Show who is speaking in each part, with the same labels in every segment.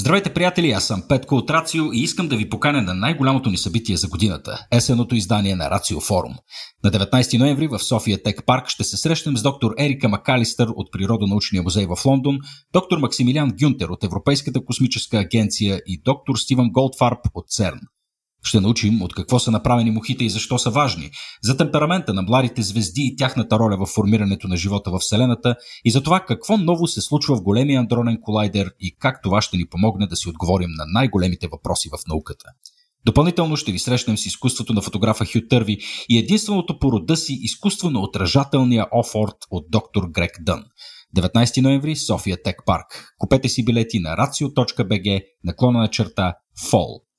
Speaker 1: Здравейте, приятели! Аз съм Петко от Рацио и искам да ви поканя на най-голямото ни събитие за годината – есеното издание на Рацио Форум. На 19 ноември в София Тек Парк ще се срещнем с доктор Ерика Макалистър от Природонаучния музей в Лондон, доктор Максимилиан Гюнтер от Европейската космическа агенция и доктор Стивън Голдфарб от ЦЕРН. Ще научим от какво са направени мухите и защо са важни, за темперамента на младите звезди и тяхната роля в формирането на живота в Вселената и за това какво ново се случва в големия андронен колайдер и как това ще ни помогне да си отговорим на най-големите въпроси в науката. Допълнително ще ви срещнем с изкуството на фотографа Хю Търви и единственото по рода си изкуство на отражателния офорт от доктор Грек Дън. 19 ноември, София Тек Парк. Купете си билети на racio.bg, наклона на черта FALL.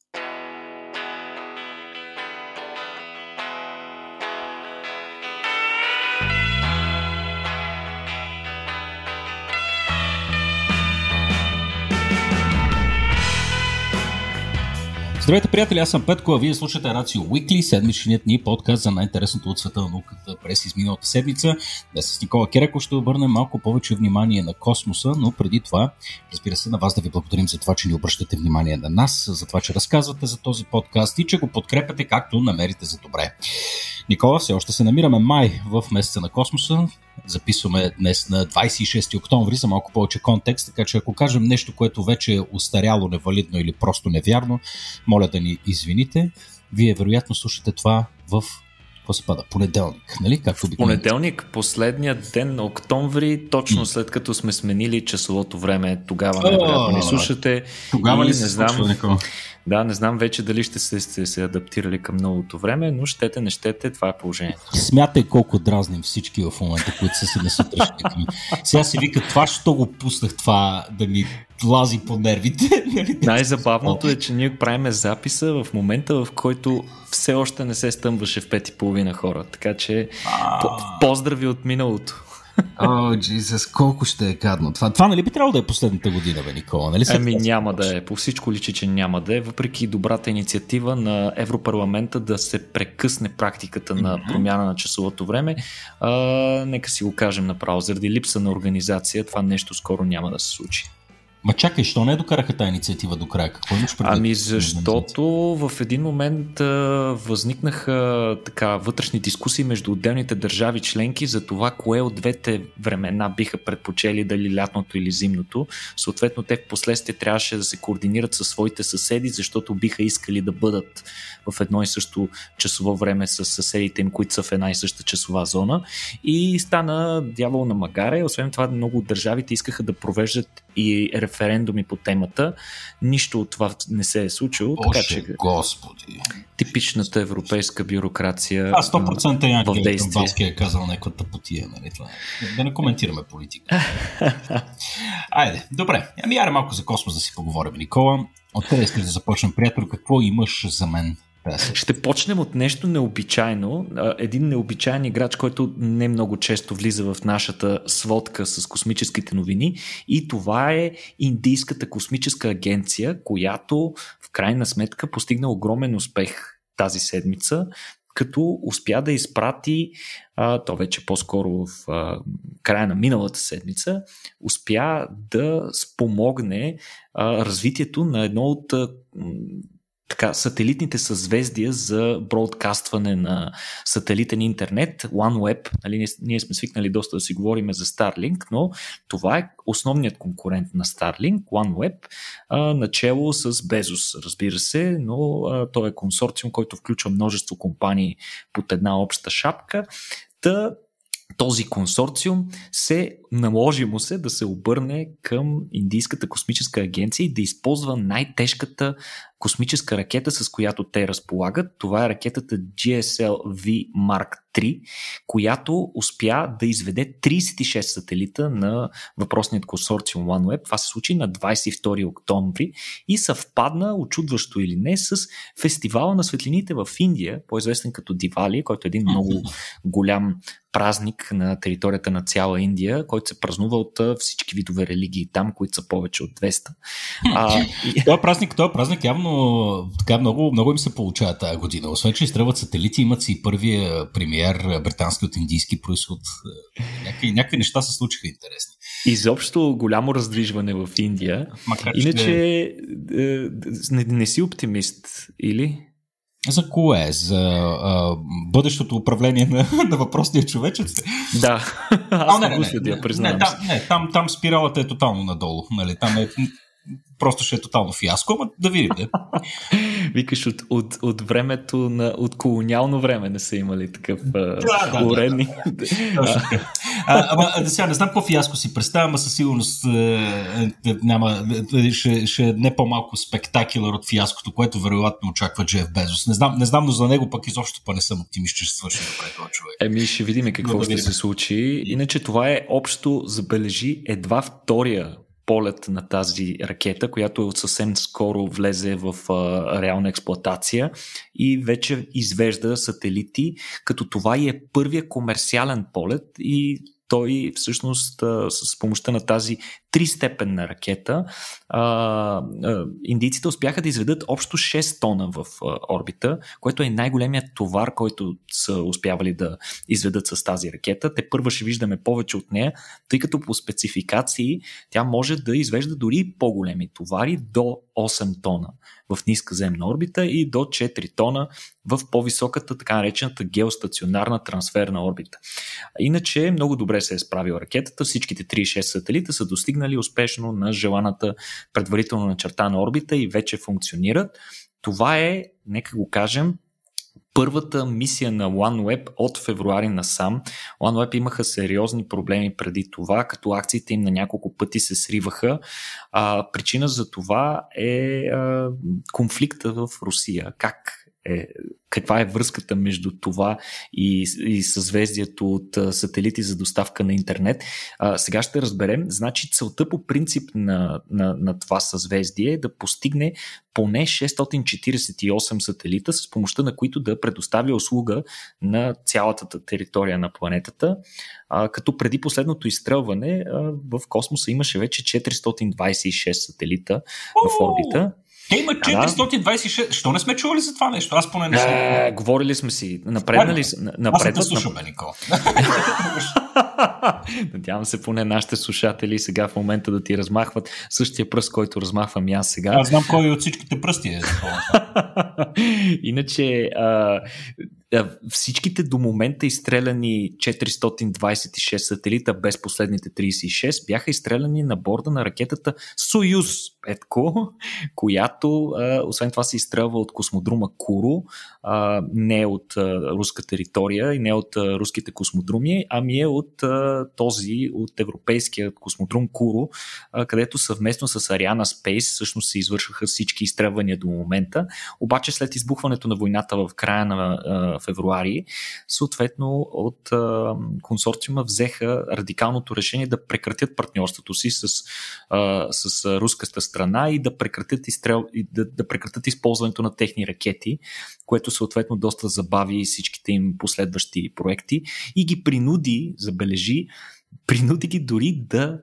Speaker 1: Здравейте, приятели, аз съм Петко, а вие слушате Рацио Уикли, седмичният ни подкаст за най-интересното от света на науката през изминалата седмица. Днес с Никола Кереко ще обърнем малко повече внимание на космоса, но преди това, разбира се, на вас да ви благодарим за това, че ни обръщате внимание на нас, за това, че разказвате за този подкаст и че го подкрепяте както намерите за добре. Никола, все още се намираме май в месеца на космоса. Записваме днес на 26 октомври за малко повече контекст, така че ако кажем нещо, което вече е устаряло, невалидно или просто невярно, моля да ни извините. Вие вероятно слушате това в какво се пада? Понеделник, нали?
Speaker 2: Както в понеделник, последният ден на октомври, точно след като сме сменили часовото време, тогава невероятно ни слушате.
Speaker 1: Тогава ли се не знам,
Speaker 2: да, не знам вече дали ще се, се, се адаптирали към новото време, но щете, не щете, това е положението.
Speaker 1: Смятай колко дразним всички в момента, които са си насътръщни към. Сега си вика, това що го пуснах това да ми лази по нервите.
Speaker 2: Нали? Най-забавното е, че ние правиме записа в момента, в който все още не се стъмваше в пет и половина хора. Така че поздрави от миналото.
Speaker 1: О, oh, Джизус, колко ще е гадно. Това, това нали би трябвало да е последната година, бе, Никола? Нали
Speaker 2: ами няма да е. По всичко личи, че няма да е. Въпреки добрата инициатива на Европарламента да се прекъсне практиката на промяна на часовото време, а, нека си го кажем направо. Заради липса на организация това нещо скоро няма да се случи.
Speaker 1: Ма чакай, що не докараха тази инициатива до края? Какво имаш
Speaker 2: предвид? Ами защото в един момент а, възникнаха така вътрешни дискусии между отделните държави членки за това кое от двете времена биха предпочели дали лятното или зимното. Съответно те в последствие трябваше да се координират със своите съседи, защото биха искали да бъдат в едно и също часово време с съседите им, които са в една и съща часова зона. И стана дявол на магаре. Освен това много от държавите искаха да провеждат и референдуми по темата. Нищо от това не се е случило.
Speaker 1: Боже, така, че, господи.
Speaker 2: Типичната европейска бюрокрация.
Speaker 1: А, 100% е в действие. е казал някаква тъпотия. Нали, това. Да не коментираме политика. Айде, добре. Ами, аре малко за космос да си поговорим, Никола. Откъде искаш да започнем, приятел? Какво имаш за мен?
Speaker 2: Ще почнем от нещо необичайно. Един необичайен играч, който не много често влиза в нашата сводка с космическите новини. И това е Индийската космическа агенция, която в крайна сметка постигна огромен успех тази седмица, като успя да изпрати, а, то вече по-скоро в а, края на миналата седмица, успя да спомогне а, развитието на едно от а, така, сателитните съзвездия за бродкастване на сателитен интернет, OneWeb. Нали, ние, сме свикнали доста да си говорим за Starlink, но това е основният конкурент на Starlink, OneWeb, а, начало с Безос, разбира се, но а, той е консорциум, който включва множество компании под една обща шапка. Та този консорциум се наложи му се да се обърне към Индийската космическа агенция и да използва най-тежката космическа ракета, с която те разполагат. Това е ракетата GSLV Mark III, която успя да изведе 36 сателита на въпросният консорциум OneWeb. Това се случи на 22 октомври и съвпадна, очудващо или не, с фестивала на светлините в Индия, по-известен като Дивали, който е един много голям празник на територията на цяла Индия, който се празнува от всички видове религии там, които са повече от 200.
Speaker 1: А, и... Този празник, този празник явно така много, много им се получава тази година. Освен, че изстрелват сателити, имат си първия премиер британски от индийски происход. Някакви, някакви неща се случиха интересни.
Speaker 2: изобщо голямо раздвижване в Индия. Макар, Иначе че... не, не си оптимист, или?
Speaker 1: За кое? За а, бъдещото управление на, на въпросния човечец?
Speaker 2: Да, аз не, не, не, не,
Speaker 1: не, признавам. Не, там, не, там, там спиралата е тотално надолу. Нали? Там е просто ще е тотално фиаско, ама да видим. Да.
Speaker 2: Викаш от, от, от времето на, от колониално време не са имали такъв да, да, уредник. Да,
Speaker 1: да. а, ама сега не знам какво фиаско си представям, а със сигурност е, е, няма, е, ще, ще е не по-малко спектакулър от фиаското, което вероятно очаква Джеф Безос. Не знам, не знам, но за него пък изобщо па не съм оптимист, че ще свърши добре този човек.
Speaker 2: Еми ще видим какво да ще се случи. Иначе това е общо забележи едва втория полет на тази ракета, която съвсем скоро влезе в а, реална експлоатация и вече извежда сателити, като това и е първия комерциален полет и той всъщност с помощта на тази тристепенна ракета индийците успяха да изведат общо 6 тона в орбита, което е най-големият товар, който са успявали да изведат с тази ракета. Те първа ще виждаме повече от нея, тъй като по спецификации тя може да извежда дори по-големи товари до 8 тона в ниска земна орбита и до 4 тона в по-високата, така наречената геостационарна трансферна орбита. Иначе много добре се е справила ракетата. Всичките 36 сателита са достигнали успешно на желаната предварително начертана орбита и вече функционират. Това е, нека го кажем, първата мисия на OneWeb от февруари насам. OneWeb имаха сериозни проблеми преди това, като акциите им на няколко пъти се сриваха. А, причина за това е а, конфликта в Русия. Как е, каква е връзката между това и, и съзвездието от сателити за доставка на интернет. А, сега ще разберем. Значи целта по принцип на, на, на това съзвездие е да постигне поне 648 сателита, с помощта на които да предоставя услуга на цялата територия на планетата. А, като преди последното изстрелване а, в космоса имаше вече 426 сателита в орбита.
Speaker 1: Те имат 426. Да. Що не сме чували за това нещо? Аз поне не
Speaker 2: съм. Е, говорили сме си. Напреднали
Speaker 1: са. Аз не слушам, бе, Никол.
Speaker 2: Надявам се поне нашите слушатели сега в момента да ти размахват същия пръст, който размахвам и аз сега.
Speaker 1: Аз знам кой от всичките пръсти е.
Speaker 2: Иначе а, всичките до момента изстреляни 426 сателита без последните 36 бяха изстреляни на борда на ракетата Союз Петко, която освен това се изстрелва от космодрума Куру, не от руска територия и не от руските космодруми, ами е от този, от европейския космодрум Куру, където съвместно с Ariana Space всъщност се извършваха всички изстрелвания до момента. Обаче след избухването на войната в края на февруари, съответно от консорциума взеха радикалното решение да прекратят партньорството си с, с руската страна и да прекратят, да, да прекратят използването на техни ракети, което съответно доста забави всичките им последващи проекти и ги принуди, забележи, принуди ги дори да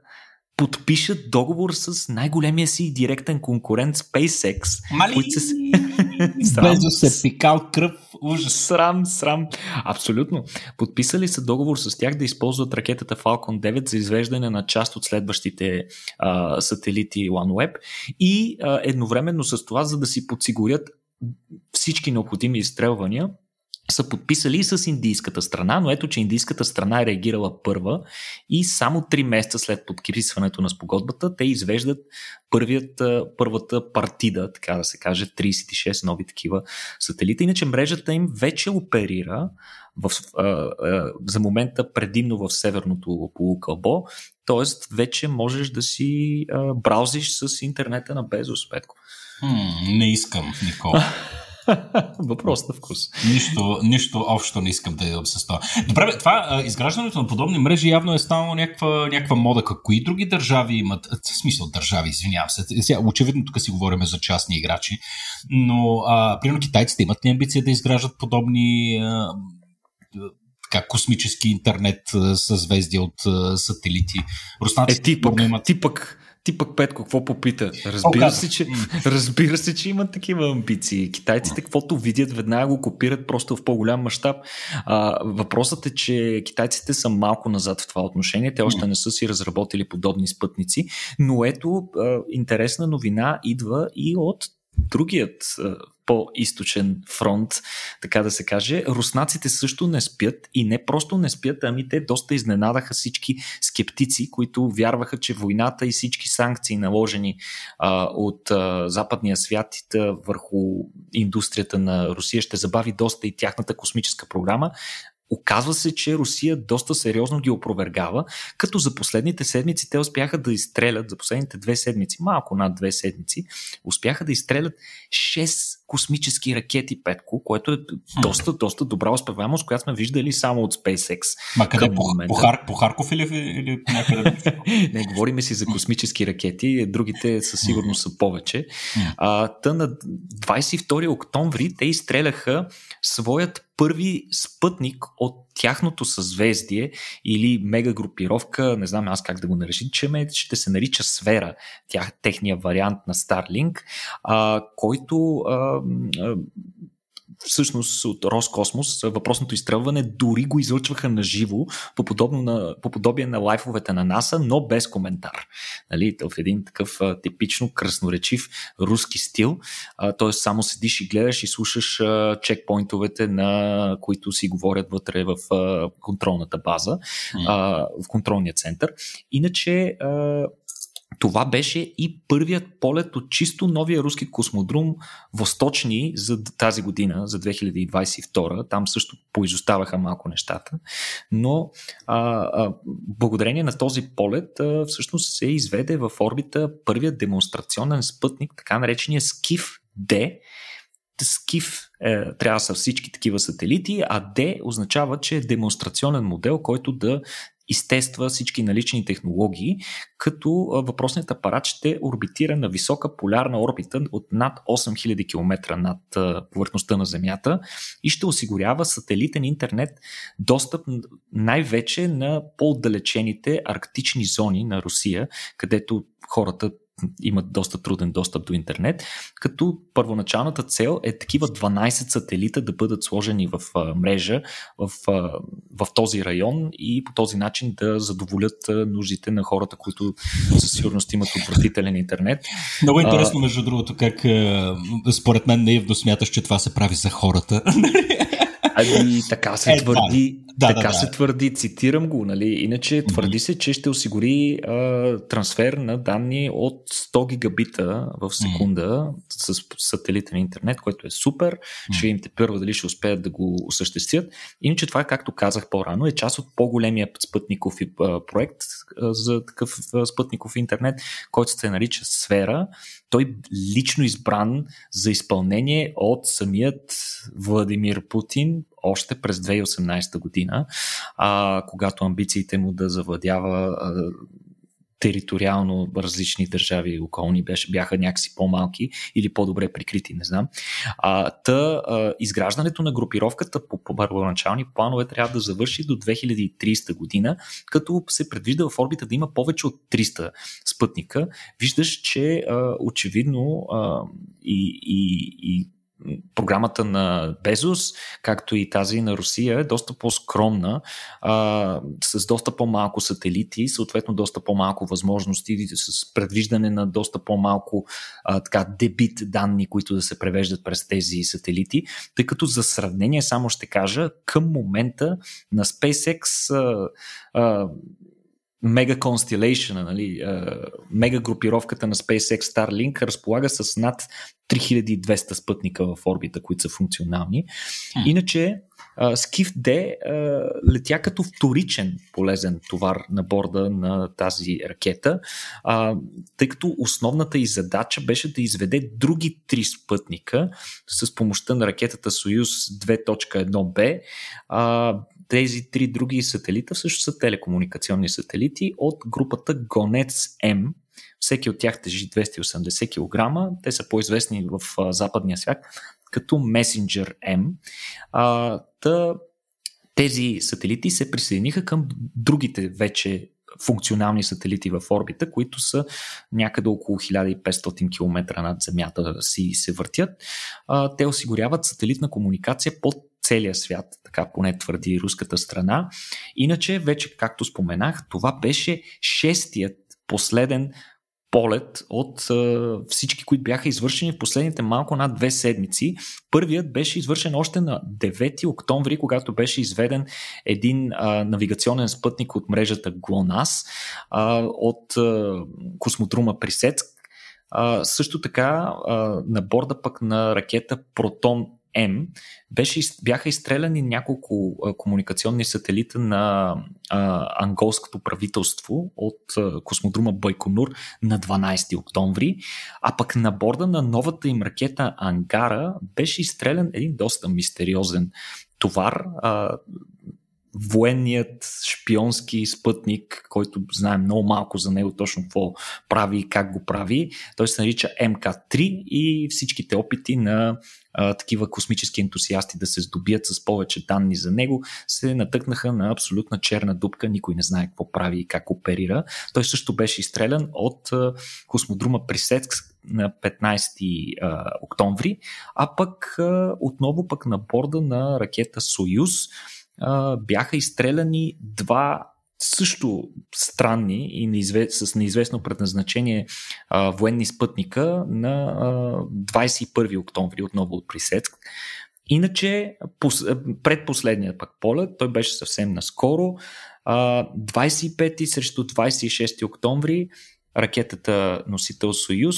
Speaker 2: подпишат договор с най-големия си директен конкурент SpaceX.
Speaker 1: Мали! Които се... Безо се пикал кръв. Ужас.
Speaker 2: Срам, срам. Абсолютно. Подписали са договор с тях да използват ракетата Falcon 9 за извеждане на част от следващите а, сателити OneWeb и а, едновременно с това, за да си подсигурят всички необходими изстрелвания, са подписали и с индийската страна, но ето, че индийската страна е реагирала първа и само 3 месеца след подписването на спогодбата те извеждат първият, първата партида, така да се каже, 36 нови такива сателита. Иначе мрежата им вече оперира в, а, а, за момента предимно в северното полукълбо, т.е. вече можеш да си а, браузиш с интернета на Безос, Петко.
Speaker 1: не искам, Никола.
Speaker 2: Въпрос на вкус.
Speaker 1: Нищо, нищо общо не искам да идвам с това. Добре, това изграждането на подобни мрежи явно е станало някаква, някаква мода. Кои други държави имат, в смисъл държави, извинявам се, сега, очевидно тук си говорим за частни играчи, но а, примерно китайците имат ли амбиция да изграждат подобни а, така, космически интернет съзвездия от а, сателити?
Speaker 2: Руснаците е, ти пък, имат... ти пък Ти пък Петко, какво попита? Разбира се, че, разбира се, че имат такива амбиции. Китайците, каквото видят, веднага го копират просто в по-голям мащаб. Въпросът е, че китайците са малко назад в това отношение. Те още не са си разработили подобни спътници. Но ето, интересна новина идва и от другият по-источен фронт, така да се каже. Руснаците също не спят и не просто не спят, ами те доста изненадаха всички скептици, които вярваха, че войната и всички санкции наложени а, от а, западния свят върху индустрията на Русия ще забави доста и тяхната космическа програма. Оказва се, че Русия доста сериозно ги опровергава, като за последните седмици те успяха да изстрелят, за последните две седмици, малко над две седмици, успяха да изстрелят 6 космически ракети, Петко, което е доста, доста добра успеваемост, която сме виждали само от SpaceX.
Speaker 1: Ма къде? По, по, Хар, по Харков или, или някъде?
Speaker 2: Не, говориме си за космически ракети, другите със сигурност са повече. А, та на 22 октомври те изстреляха своят първи спътник от тяхното съзвездие или мегагрупировка, не знам аз как да го наречем, ще се нарича Сфера, тях, техния вариант на а, който а, а, всъщност от Роскосмос въпросното изстрелване дори го излъчваха на живо, по, подобно на, по подобие на лайфовете на НАСА, но без коментар. Нали, в един такъв а, типично красноречив руски стил. Т.е. само седиш и гледаш и слушаш а, чекпоинтовете, на които си говорят вътре в а, контролната база, а, в контролния център. Иначе а, това беше и първият полет от чисто новия руски космодрум Восточни за тази година, за 2022. Там също поизоставаха малко нещата. Но а, а, благодарение на този полет а, всъщност се изведе в орбита първият демонстрационен спътник, така наречения Скиф-Д, Скиф е, трябва са всички такива сателити, а D означава, че е демонстрационен модел, който да изтества всички налични технологии, като въпросният апарат ще орбитира на висока полярна орбита от над 8000 км над повърхността на Земята и ще осигурява сателитен интернет достъп най-вече на по-отдалечените арктични зони на Русия, където хората имат доста труден достъп до интернет, като първоначалната цел е такива 12 сателита да бъдат сложени в мрежа в, в този район и по този начин да задоволят нуждите на хората, които със сигурност имат отвратителен интернет.
Speaker 1: Много интересно, между другото, как според мен наивно смяташ, че това се прави за хората.
Speaker 2: Ами така се е, твърди. Да, така да, да. се твърди, цитирам го, нали? Иначе твърди се, че ще осигури а, трансфер на данни от 100 гигабита в секунда mm-hmm. с сателитен интернет, което е супер. Mm-hmm. Ще видим те първо дали ще успеят да го осъществят. Иначе това, както казах по-рано, е част от по-големия спътников проект за такъв спътников интернет, който се нарича Сфера. Той лично избран за изпълнение от самият Владимир Путин още през 2018 година, а, когато амбициите му да завладява а, териториално различни държави околни беше, бяха някакси по-малки или по-добре прикрити, не знам. А, та, а, изграждането на групировката по, по първоначални планове трябва да завърши до 2030 година, като се предвижда в орбита да има повече от 300 спътника. Виждаш, че а, очевидно а, и, и, и програмата на Безос, както и тази на Русия, е доста по-скромна, а, с доста по-малко сателити, съответно доста по-малко възможности, с предвиждане на доста по-малко а, така, дебит данни, които да се превеждат през тези сателити, тъй като за сравнение само ще кажа, към момента на SpaceX а, а, Мега Constellation, нали, мега групировката на SpaceX Starlink разполага с над 3200 спътника в орбита, които са функционални. Иначе Skiff D летя като вторичен полезен товар на борда на тази ракета, тъй като основната и задача беше да изведе други три спътника с помощта на ракетата Союз 2.1b тези три други сателита всъщност са телекомуникационни сателити от групата GONETS-M. Всеки от тях тежи 280 кг. Те са по-известни в западния свят като Messenger M. А, та, тези сателити се присъединиха към другите вече функционални сателити в орбита, които са някъде около 1500 км над Земята си се въртят. А, те осигуряват сателитна комуникация под целия свят, така поне твърди руската страна. Иначе, вече, както споменах, това беше шестият последен полет от а, всички, които бяха извършени в последните малко над две седмици. Първият беше извършен още на 9 октомври, когато беше изведен един а, навигационен спътник от мрежата ГЛОНАС а, от а, космодрума Присецк. А, също така а, на борда пък на ракета Протон М беше, бяха изстреляни няколко комуникационни сателита на а, анголското правителство от а, космодрума Байконур на 12 октомври, а пък на борда на новата им ракета Ангара беше изстрелян един доста мистериозен товар. А, военният шпионски спътник, който знаем много малко за него точно какво прави и как го прави. Той се нарича МК-3 и всичките опити на а, такива космически ентусиасти да се здобият с повече данни за него се натъкнаха на абсолютна черна дупка. Никой не знае какво прави и как оперира. Той също беше изстрелян от а, космодрума Присецк на 15 а, октомври, а пък а, отново пък на борда на ракета Союз бяха изстреляни два също странни и неизве... с неизвестно предназначение а, военни спътника на а, 21 октомври отново от Присецк. Иначе пос... предпоследният пък полет, той беше съвсем наскоро, а, 25 срещу 26 октомври ракетата носител Союз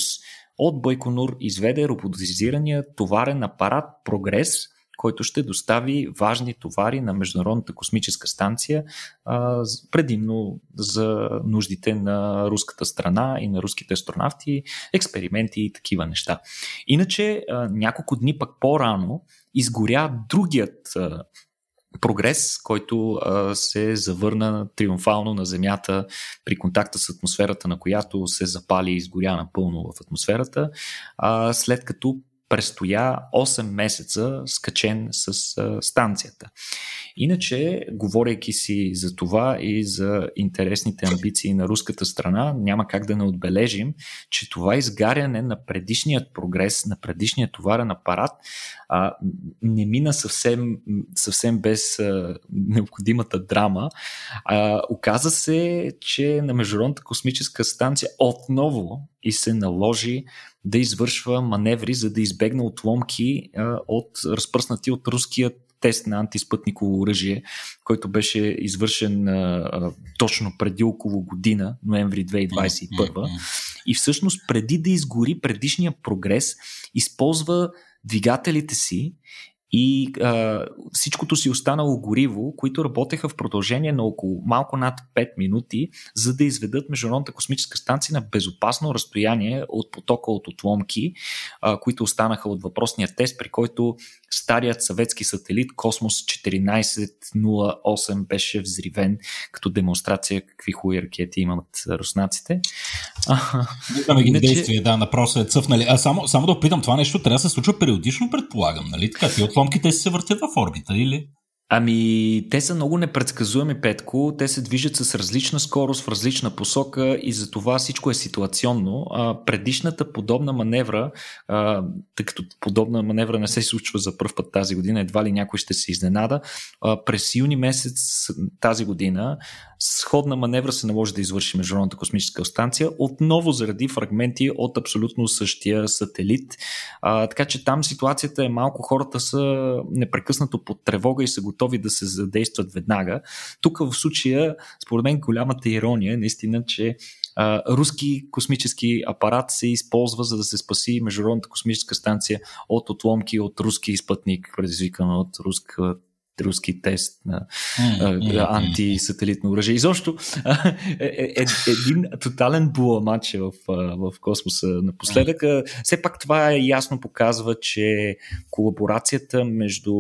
Speaker 2: от Байконур изведе роботизирания товарен апарат Прогрес – който ще достави важни товари на Международната космическа станция, предимно за нуждите на руската страна и на руските астронавти, експерименти и такива неща. Иначе, няколко дни пък по-рано изгоря другият прогрес, който а, се завърна триумфално на Земята при контакта с атмосферата, на която се запали и изгоря напълно в атмосферата, а, след като престоя 8 месеца скачен с а, станцията. Иначе, говорейки си за това и за интересните амбиции на руската страна, няма как да не отбележим, че това изгаряне на предишният прогрес, на предишния товарен апарат, а, не мина съвсем, съвсем без а, необходимата драма. А, оказа се, че на Международната космическа станция отново и се наложи да извършва маневри, за да избегне отломки от разпръснати от руският тест на антиспътниково оръжие, който беше извършен а, а, точно преди около година, ноември 2021. И всъщност преди да изгори предишния прогрес, използва двигателите си и а, всичкото си останало гориво, които работеха в продължение на около малко над 5 минути, за да изведат Международната космическа станция на безопасно разстояние от потока от отломки, а, които останаха от въпросния тест, при който старият съветски сателит Космос 1408 беше взривен като демонстрация какви хубави ракети имат руснаците.
Speaker 1: Виждаме ги действия, да, напроса е цъфнали. А само, само да опитам, това нещо трябва да се случва периодично, предполагам, нали? Така, ти отломките се въртят в орбита, или?
Speaker 2: Ами, те са много непредсказуеми, Петко. Те се движат с различна скорост, в различна посока и за това всичко е ситуационно. А, предишната подобна маневра, а, тъй като подобна маневра не се случва за първ път тази година, едва ли някой ще се изненада, а, през юни месец тази година сходна маневра се наложи да извърши Международната космическа станция, отново заради фрагменти от абсолютно същия сателит. А, така че там ситуацията е малко, хората са непрекъснато под тревога и са готови да се задействат веднага. Тук в случая, според мен, голямата ирония е наистина, че а, руски космически апарат се използва за да се спаси Международната космическа станция от отломки от руски спътник, предизвикан от руска руски тест на антисателитно оръжие. Изобщо е, е, е, един тотален буламач в, в космоса напоследък. Все пак това е ясно показва, че колаборацията между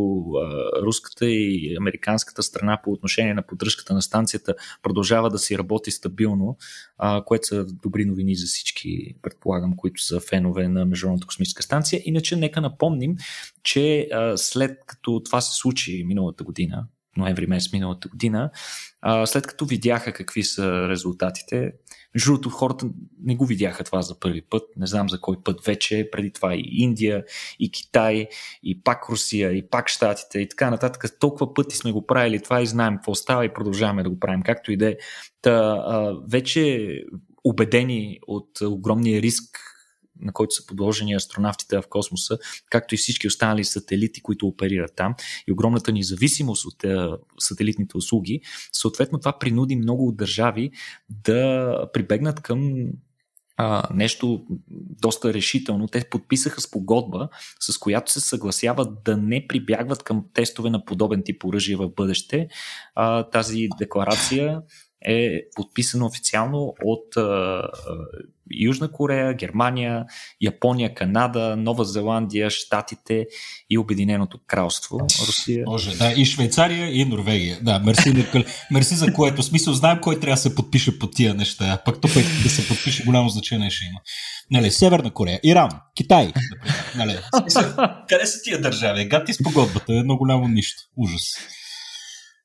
Speaker 2: руската и американската страна по отношение на поддръжката на станцията продължава да си работи стабилно, което са добри новини за всички, предполагам, които са фенове на Международната космическа станция. Иначе нека напомним, че след като това се случи миналата година, ноември месец миналата година, а, след като видяха какви са резултатите, между другото, хората не го видяха това за първи път. Не знам за кой път вече. Преди това и Индия, и Китай, и пак Русия, и пак Штатите, и така нататък. Толкова пъти сме го правили това и знаем какво става и продължаваме да го правим. Както и да е. Вече убедени от огромния риск на който са подложени астронавтите в космоса, както и всички останали сателити, които оперират там и огромната ни от е, сателитните услуги, съответно това принуди много държави да прибегнат към а, нещо доста решително. Те подписаха спогодба, с която се съгласяват да не прибягват към тестове на подобен тип оръжие в бъдеще. А, тази декларация е подписано официално от Южна Корея, Германия, Япония, Канада, Нова Зеландия, Штатите и Обединеното кралство, Русия.
Speaker 1: Може, да, и Швейцария и Норвегия. Да, мерси, мерси за което. Смисъл, знаем кой трябва да се подпише по тия неща. Пък тук да се подпише голямо значение ще има. Нали, Северна Корея, Иран, Китай. Нали, смисъл, къде са тия държави? Гати с погодбата, едно голямо нищо. Ужас.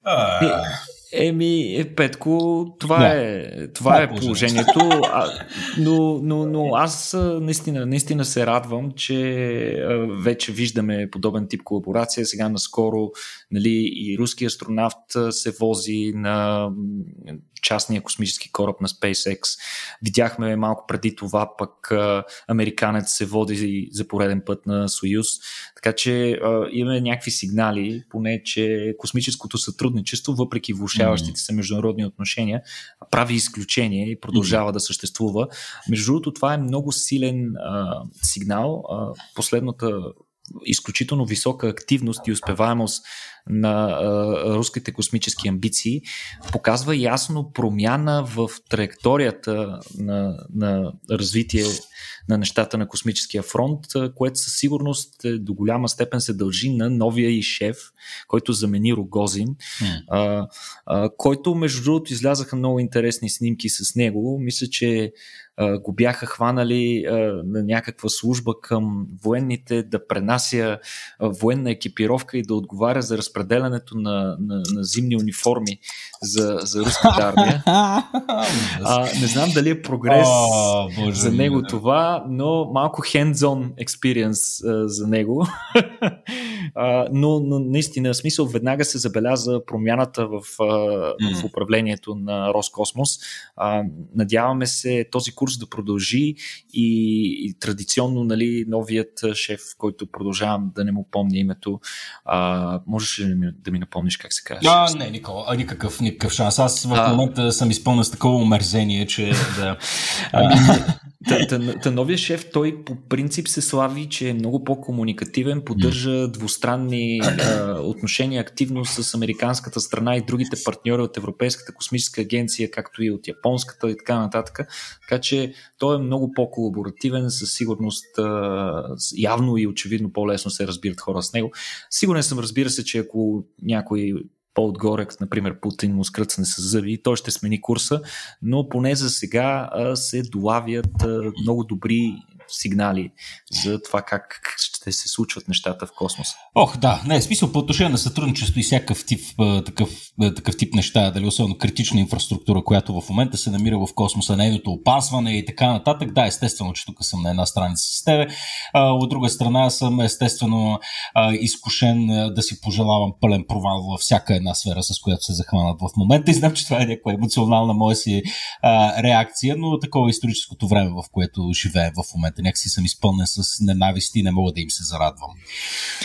Speaker 2: А... Еми, е, Петко, това да. е, това е положението. А, но, но, но аз наистина, наистина се радвам, че вече виждаме подобен тип колаборация. Сега наскоро нали, и руски астронавт се вози на частния космически кораб на SpaceX. Видяхме малко преди това пък американец се води за пореден път на Союз. Така че имаме някакви сигнали, поне, че космическото сътрудничество, въпреки влушаващите се международни отношения, прави изключение и продължава mm-hmm. да съществува. Между другото, това е много силен а, сигнал. А, последната изключително висока активност и успеваемост на а, руските космически амбиции, показва ясно промяна в траекторията на, на развитие на нещата на космическия фронт, което със сигурност е, до голяма степен се дължи на новия и шеф, който замени Рогозин, mm. а, а, който между другото излязаха много интересни снимки с него. Мисля, че го бяха хванали на някаква служба към военните да пренася военна екипировка и да отговаря за разпределянето на, на, на зимни униформи за, за руската армия. а, не знам дали е прогрес oh, Боже за него да. това, но малко hands-on experience а, за него. а, но, но наистина, в смисъл, веднага се забеляза промяната в, а, mm. в управлението на Роскосмос. А, надяваме се този курс да продължи и, и традиционно нали, новият шеф, който продължавам да не му помня името, а, можеш да ми, да ми напомниш как се казва?
Speaker 1: А, не, Никола, никакъв, никакъв шанс. Аз в а... момента съм изпълнен с такова омерзение, че да...
Speaker 2: Ами, та, новия шеф, той по принцип се слави, че е много по-комуникативен, поддържа двустранни а, отношения активно с американската страна и другите партньори от Европейската космическа агенция, както и от японската и така нататък. Така че той е много по-колаборативен, със сигурност а, явно и очевидно по-лесно се разбират хора с него. Сигурен съм, разбира се, че ако някой по-отгоре, например Путин му скръцне с зъби, той ще смени курса, но поне за сега се долавят много добри сигнали за това как ще се случват нещата в космоса.
Speaker 1: Ох, да, не, смисъл по отношение на сътрудничество и всякакъв тип, такъв, такъв тип неща, дали особено критична инфраструктура, която в момента се намира в космоса, нейното опазване и така нататък. Да, естествено, че тук съм на една страница с тебе. От друга страна съм естествено изкушен да си пожелавам пълен провал във всяка една сфера, с която се захванат в момента. И знам, че това е някаква емоционална моя си реакция, но такова историческото време, в което живеем в момента. Някакси съм изпълнен с ненавист и не мога да им се зарадвам.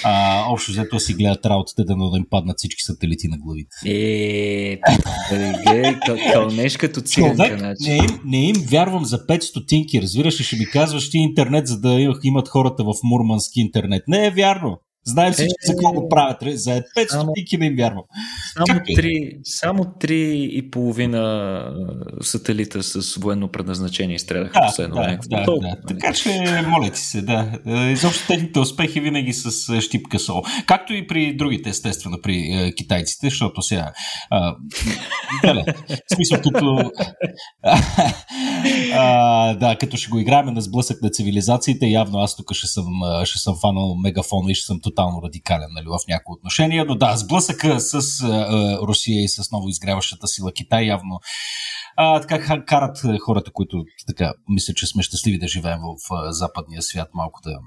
Speaker 1: А, общо взето си гледат работите да да им паднат всички сателити на главите.
Speaker 2: Е, кълнеш като циганка.
Speaker 1: Значи. Не им, не им вярвам за 5 стотинки, разбираш, ще ми казваш ти интернет, за да имат хората в Мурмански интернет. Не е вярно. Знаем всички е, за какво го правят. За 5 стотинки не им вярвам.
Speaker 2: Само, е? три, само три и половина сателита с военно предназначение изстреляха
Speaker 1: да, последно да, Да, да, да. Така че, моля ти се, да. Изобщо техните успехи винаги с щипка сол. Както и при другите, естествено, при е, китайците, защото сега... А, да, в смисъл, като... а, да, като ще го играем на сблъсък на цивилизациите, явно аз тук ще съм, ще съм фанал мегафона и ще съм тотално радикален нали, в някои отношения, но да, сблъсъка с а, Русия и с ново изгряващата сила Китай явно а, така карат хората, които така мисля, че сме щастливи да живеем в а, западния свят, малко да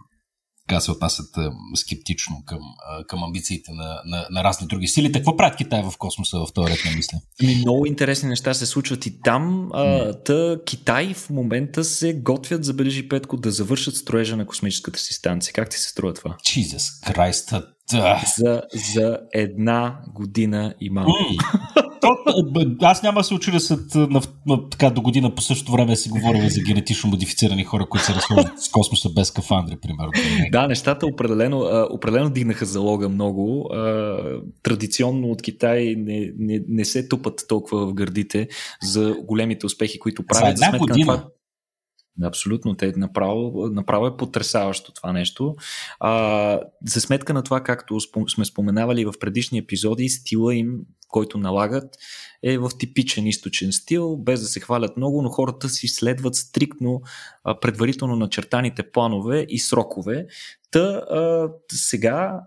Speaker 1: така се отнасят скептично към, към амбициите на, на, на разни други сили. Какво правят Китай в космоса в този ред на мисля?
Speaker 2: Ами, много интересни неща се случват и там. А, та, Китай в момента се готвят, забележи Петко, да завършат строежа на космическата си станция. Как ти се струва това?
Speaker 1: Jesus Christ, да.
Speaker 2: За, за една година и малко.
Speaker 1: Mm. Аз няма да се очудя след на, на, така до година по същото време си говорим за генетично модифицирани хора, които се разхождат с космоса без кафандри, примерно.
Speaker 2: Да, нещата определено, определено дигнаха залога много. Традиционно от Китай не, не, не се тупат толкова в гърдите за големите успехи, които правят.
Speaker 1: За една година. Това,
Speaker 2: Абсолютно, те направо, направо е потрясаващо това нещо. А, за сметка на това, както сме споменавали в предишни епизоди, стила им, който налагат, е в типичен източен стил, без да се хвалят много, но хората си следват стриктно а, предварително начертаните планове и срокове. Та а, сега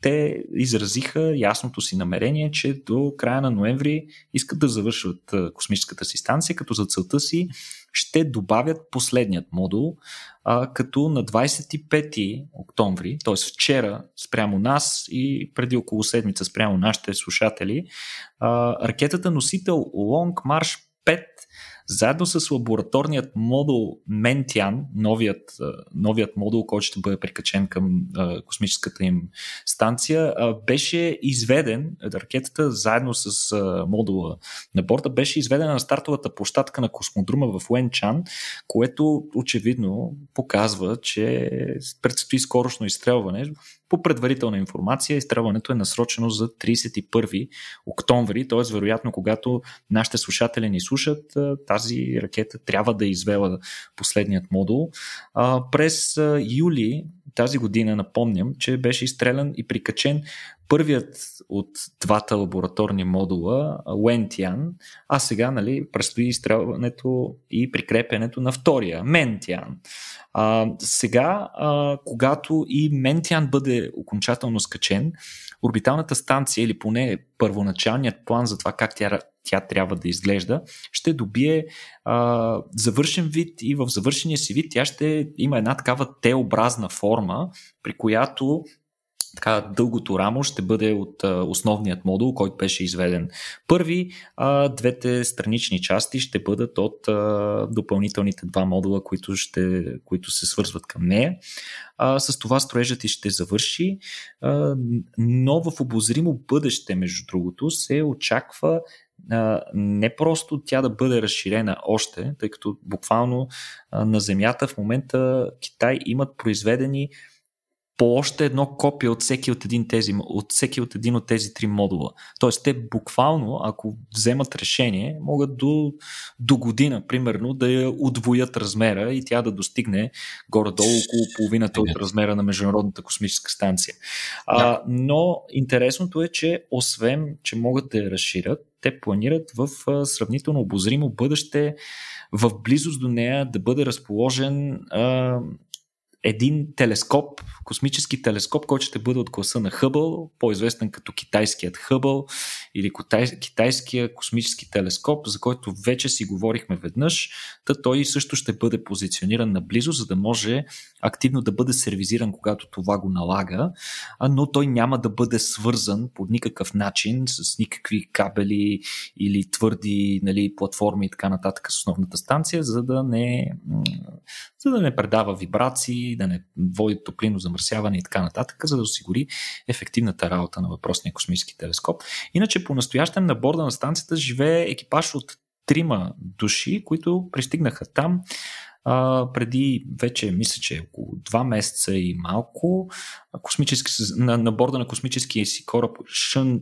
Speaker 2: те изразиха ясното си намерение, че до края на ноември искат да завършат космическата си станция, като за целта си ще добавят последният модул, а, като на 25 октомври, т.е. вчера спрямо нас и преди около седмица спрямо нашите слушатели, а, ракетата носител Long March 5 заедно с лабораторният модул Mentian, новият, новият модул, който ще бъде прикачен към космическата им станция, беше изведен, ракетата заедно с модула на борда, беше изведена на стартовата площадка на космодрума в Уенчан, което очевидно показва, че предстои скорошно изстрелване по предварителна информация, изстрелването е насрочено за 31 октомври, т.е. вероятно когато нашите слушатели ни слушат, тази ракета трябва да е извела последният модул. През юли тази година напомням, че беше изстрелян и прикачен първият от двата лабораторни модула, Wentian, а сега нали, предстои изстрелването и прикрепянето на втория, Mentian. А, сега, а, когато и Mentian бъде окончателно скачен, орбиталната станция или поне първоначалният план за това как тя, тя трябва да изглежда, ще добие а, завършен вид и в завършения си вид тя ще има една такава теобразна форма, при която така дългото рамо ще бъде от а, основният модул, който беше изведен първи, а двете странични части ще бъдат от а, допълнителните два модула, които, ще, които се свързват към нея. А, с това строежът и ще завърши, а, но в обозримо бъдеще, между другото, се очаква не просто тя да бъде разширена още, тъй като буквално на Земята в момента Китай имат произведени по още едно копие от всеки от един, тези, от всеки от един от тези три модула. Тоест, те буквално, ако вземат решение, могат до, до година, примерно, да я удвоят размера и тя да достигне горе-долу около половината от размера на Международната космическа станция. А, но интересното е, че освен, че могат да я разширят, те планират в сравнително обозримо бъдеще в близост до нея да бъде разположен един телескоп, космически телескоп, който ще бъде от класа на Хъбъл, по-известен като китайският Хъбъл или китайския космически телескоп, за който вече си говорихме веднъж, та той също ще бъде позициониран наблизо, за да може активно да бъде сервизиран, когато това го налага, но той няма да бъде свързан по никакъв начин с никакви кабели или твърди нали, платформи и така нататък с основната станция, за да не, за да не предава вибрации, да не води топлино замърсяване и така нататък, за да осигури ефективната работа на въпросния космически телескоп. Иначе по-настоящем на борда на станцията живее екипаж от трима души, които пристигнаха там а, преди вече, мисля, че около два месеца и малко космически, на, на борда на космическия си кораб Шън,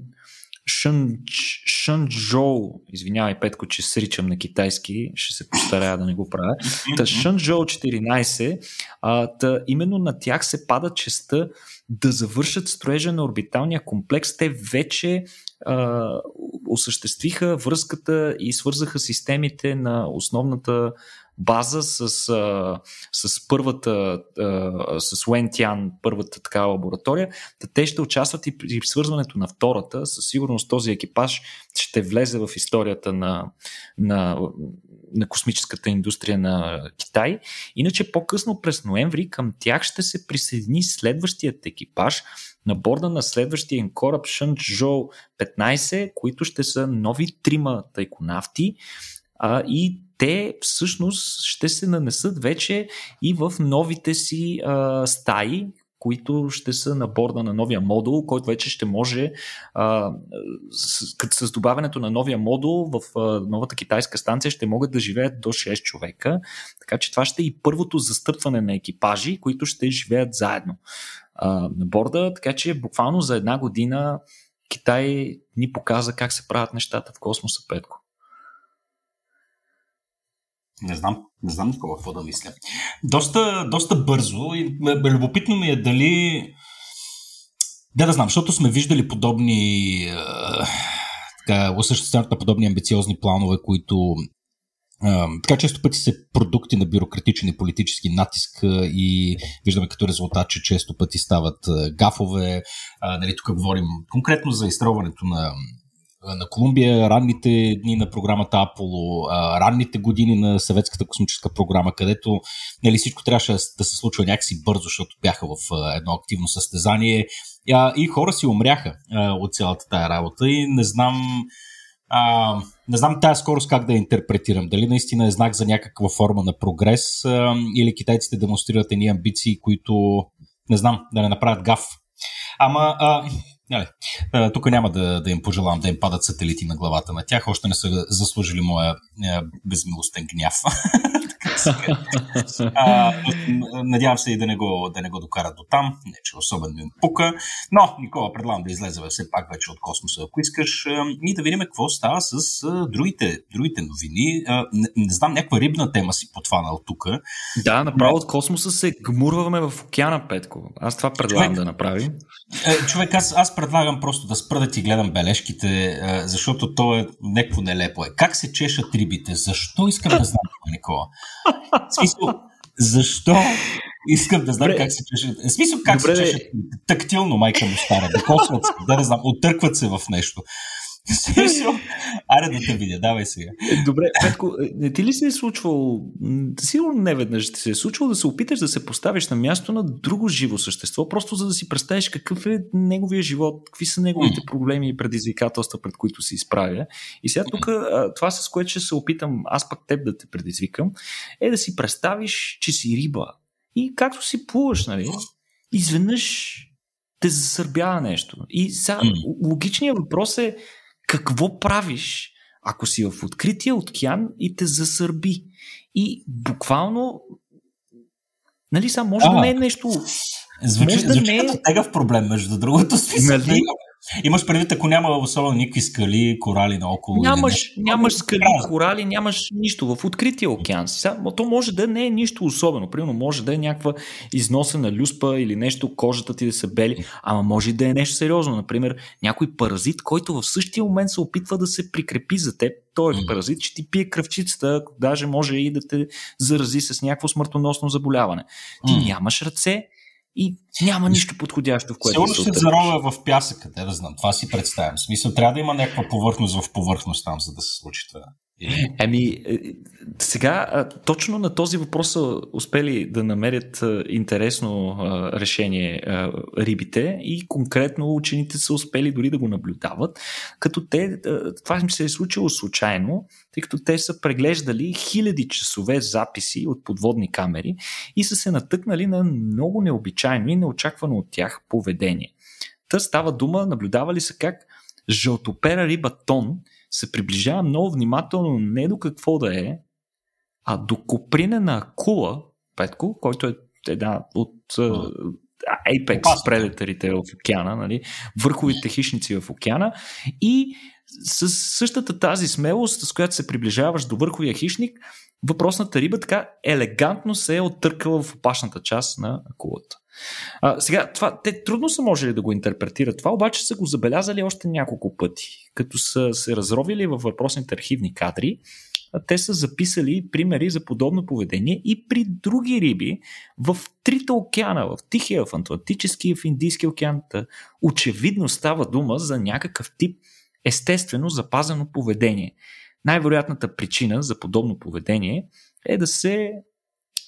Speaker 2: Шън, Шънчжоу, извинявай Петко, че сричам на китайски, ще се постарая да не го правя. Та Шънчжоу 14, а, та, именно на тях се пада честа да завършат строежа на орбиталния комплекс. Те вече а, осъществиха връзката и свързаха системите на основната база с, с първата, с Уентян, първата такава лаборатория, те ще участват и при свързването на втората. Със сигурност този екипаж ще влезе в историята на, на, на космическата индустрия на Китай. Иначе по-късно през ноември към тях ще се присъедини следващият екипаж, на борда на следващия им кораб Шънчжоу 15, които ще са нови трима тайконавти а, и те всъщност ще се нанесат вече и в новите си а, стаи, които ще са на борда на новия модул, който вече ще може а, с, с добавянето на новия модул в а, новата китайска станция ще могат да живеят до 6 човека. Така че това ще е и първото застъпване на екипажи, които ще живеят заедно а, на борда. Така че буквално за една година Китай ни показа как се правят нещата в космоса, Петко.
Speaker 1: Не знам, не знам такова какво да мисля. Доста, доста бързо и любопитно ми е дали... Да, да знам, защото сме виждали подобни осъществяването на подобни амбициозни планове, които така често пъти са продукти на бюрократичен и политически натиск и виждаме като резултат, че често пъти стават гафове. нали, тук говорим конкретно за изстрелването на на Колумбия, ранните дни на програмата Аполо, ранните години на съветската космическа програма, където нали, всичко трябваше да се случва някакси бързо, защото бяха в едно активно състезание и хора си умряха от цялата тая работа и не знам а, не знам тази скорост как да я интерпретирам. Дали наистина е знак за някаква форма на прогрес а, или китайците демонстрират едни амбиции, които не знам, да не направят гаф. Ама, а, нали, тук няма да, да им пожелавам да им падат сателити на главата на тях. Още не са заслужили моя безмилостен гняв. а, надявам се и да не го, да не го докарат до там, не че особено им пука. Но, Никола, предлагам да излезе все пак вече от космоса, ако искаш, и да видим какво става с другите, другите новини. Не, не знам, някаква рибна тема си потванал тук.
Speaker 2: Да, направо от космоса се гмурваме в океана, Петко. Аз това предлагам човек, да направим.
Speaker 1: Е, човек, аз, аз предлагам просто да спра да ти гледам бележките, защото то е някакво нелепо. Е. Как се чешат рибите? Защо искам да знам Никола? Смисъл, защо искам да знам Добре. как се чеше. Смисъл, как Добре. се чеше тактилно, майка му стара. Докосват се, да не знам, оттъркват се в нещо. Аре да те видя, давай сега.
Speaker 2: Добре, Петко, не ти ли се е случвало, сигурно не веднъж ти се е случвало да се опиташ да се поставиш на място на друго живо същество, просто за да си представиш какъв е неговия живот, какви са неговите проблеми и предизвикателства, пред които се изправя. И сега тук това, с което ще се опитам аз пък теб да те предизвикам, е да си представиш, че си риба. И както си плуваш, нали, изведнъж те засърбява нещо. И сега логичният въпрос е какво правиш, ако си в открития океан и те засърби. И буквално, нали, сега може а, да не е нещо.
Speaker 1: Звучи, може да звучи не е... като проблем, между другото. Нали? Имаш предвид, ако няма особено никакви скали, корали наоколо.
Speaker 2: Нямаш, нямаш скали, корали, нямаш нищо в открития океан. Сега, то може да не е нищо особено. Примерно може да е някаква износена люспа или нещо, кожата ти да се бели, ама може да е нещо сериозно. Например, някой паразит, който в същия момент се опитва да се прикрепи за теб. Той е паразит, че ти пие кръвчицата, даже може и да те зарази с някакво смъртоносно заболяване. Ти нямаш ръце, и няма нищо подходящо, в което
Speaker 1: Сигурно ще заровя в пясъка, да знам. Това си представям. В смисъл, трябва да има някаква повърхност в повърхност там, за да се случи това.
Speaker 2: Еми, е, сега точно на този въпрос са успели да намерят интересно решение рибите и конкретно учените са успели дори да го наблюдават, като те, това им се е случило случайно, тъй като те са преглеждали хиляди часове записи от подводни камери и са се натъкнали на много необичайно и неочаквано от тях поведение. Та става дума, наблюдавали са как жълтопера риба тон – се приближава много внимателно не до какво да е, а до копринена акула, Петко, който е една от uh, Apex предаторите в океана, нали? върховите хищници в океана и с същата тази смелост, с която се приближаваш до върховия хищник, въпросната риба така елегантно се е оттъркала в опашната част на акулата. А, сега, това, те трудно са можели да го интерпретират това, обаче са го забелязали още няколко пъти, като са се разровили във въпросните архивни кадри. те са записали примери за подобно поведение и при други риби в трите океана, в Тихия, в Атлантическия, в Индийския океан. Очевидно става дума за някакъв тип естествено запазено поведение. Най-вероятната причина за подобно поведение е да се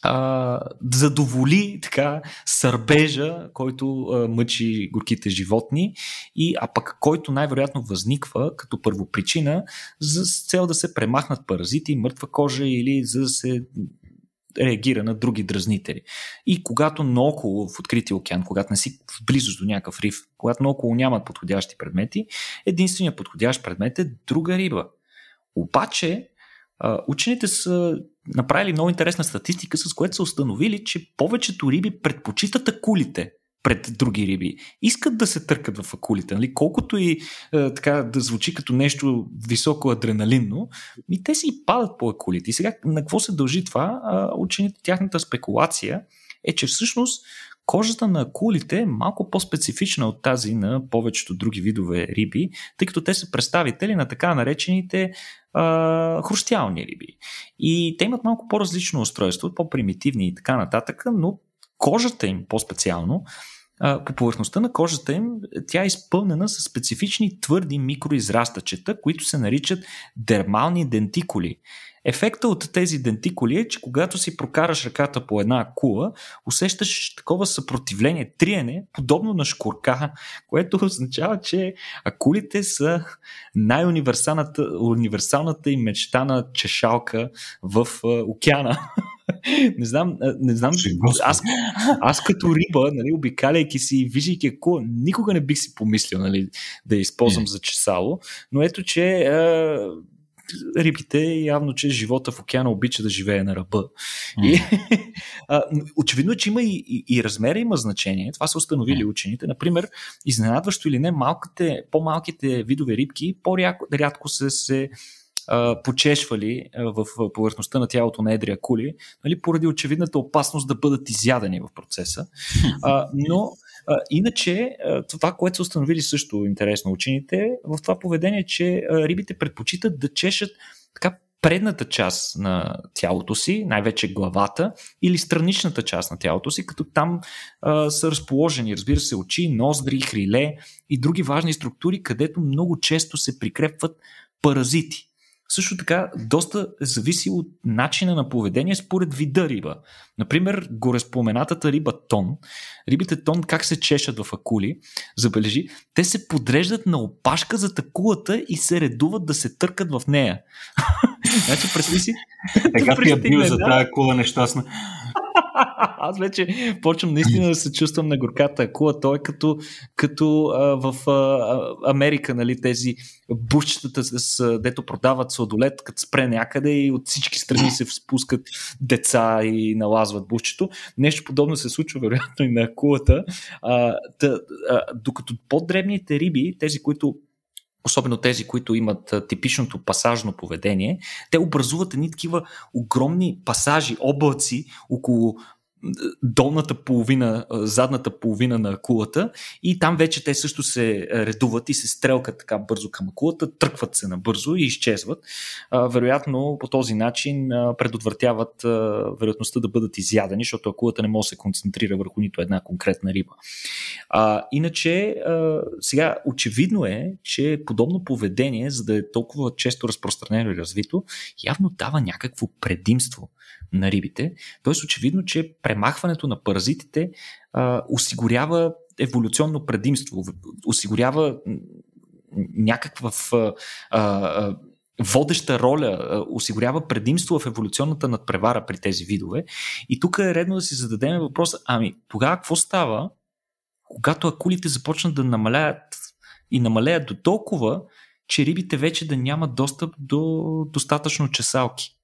Speaker 2: а, задоволи така сърбежа, който а, мъчи горките животни, и, а пък който най-вероятно възниква като първопричина за цел да се премахнат паразити, мъртва кожа или за да се реагира на други дразнители. И когато наоколо в открития океан, когато не си в близост до някакъв риф, когато наоколо нямат подходящи предмети, единственият подходящ предмет е друга риба. Обаче, учените са направили много интересна статистика, с което са установили, че повечето риби предпочитат акулите пред други риби. Искат да се търкат в акулите. Нали? Колкото и е, така да звучи като нещо високо адреналинно, ми те си падат по акулите. И сега на какво се дължи това? учените, тяхната спекулация е, че всъщност кожата на акулите е малко по-специфична от тази на повечето други видове риби, тъй като те са представители на така наречените а, хрустялни риби. И те имат малко по-различно устройство, по-примитивни и така нататък, но кожата им по-специално по повърхността на кожата им тя е изпълнена с специфични твърди микроизрастъчета, които се наричат дермални дентикули. Ефекта от тези дентикули е, че когато си прокараш ръката по една кула, усещаш такова съпротивление, триене, подобно на шкурка, което означава, че акулите са най-универсалната универсалната и мечтана чешалка в океана. не знам, не знам аз, аз като риба, нали, обикаляйки си и виждайки акула, никога не бих си помислил нали, да я използвам за чесало, но ето, че рибите, явно, че живота в океана обича да живее на ръба. Mm. И, а, очевидно е, че има и, и, и размера има значение. Това са установили mm. учените. Например, изненадващо или не, малките, по-малките видове рибки по-рядко се, се почешвали в повърхността на тялото на едри акули, нали, поради очевидната опасност да бъдат изядени в процеса. А, но иначе, това, което са установили също интересно учените, в това поведение, че рибите предпочитат да чешат така предната част на тялото си, най-вече главата, или страничната част на тялото си, като там а, са разположени, разбира се, очи, ноздри, хриле и други важни структури, където много често се прикрепват паразити. Също така, доста зависи от начина на поведение според вида риба. Например, гореспоменатата риба тон. Рибите тон как се чешат в акули, забележи, те се подреждат на опашка за акулата и се редуват да се търкат в нея. значи, представи си.
Speaker 3: Така ти е бил за тази акула нещастна.
Speaker 2: Аз вече почвам наистина да се чувствам на горката акула. Той е като, като а, в а, Америка, нали, тези бушчетата, с, дето продават сладолет, като спре някъде и от всички страни се спускат деца и налазват бушчето. Нещо подобно се случва, вероятно, и на акулата. А, тъ, а, докато по-дребните риби, тези, които особено тези, които имат типичното пасажно поведение, те образуват едни такива огромни пасажи, облаци около долната половина, задната половина на акулата и там вече те също се редуват и се стрелкат така бързо към акулата, тръкват се набързо и изчезват. Вероятно по този начин предотвратяват вероятността да бъдат изядени, защото акулата не може да се концентрира върху нито една конкретна риба. Иначе, сега очевидно е, че подобно поведение, за да е толкова често разпространено и развито, явно дава някакво предимство на рибите. Тоест, очевидно, че премахването на паразитите а, осигурява еволюционно предимство, осигурява някаква водеща роля, осигурява предимство в еволюционната надпревара при тези видове. И тук е редно да си зададем въпроса, ами тогава какво става, когато акулите започнат да намаляват и намалеят до толкова, че рибите вече да нямат достъп до достатъчно чесалки.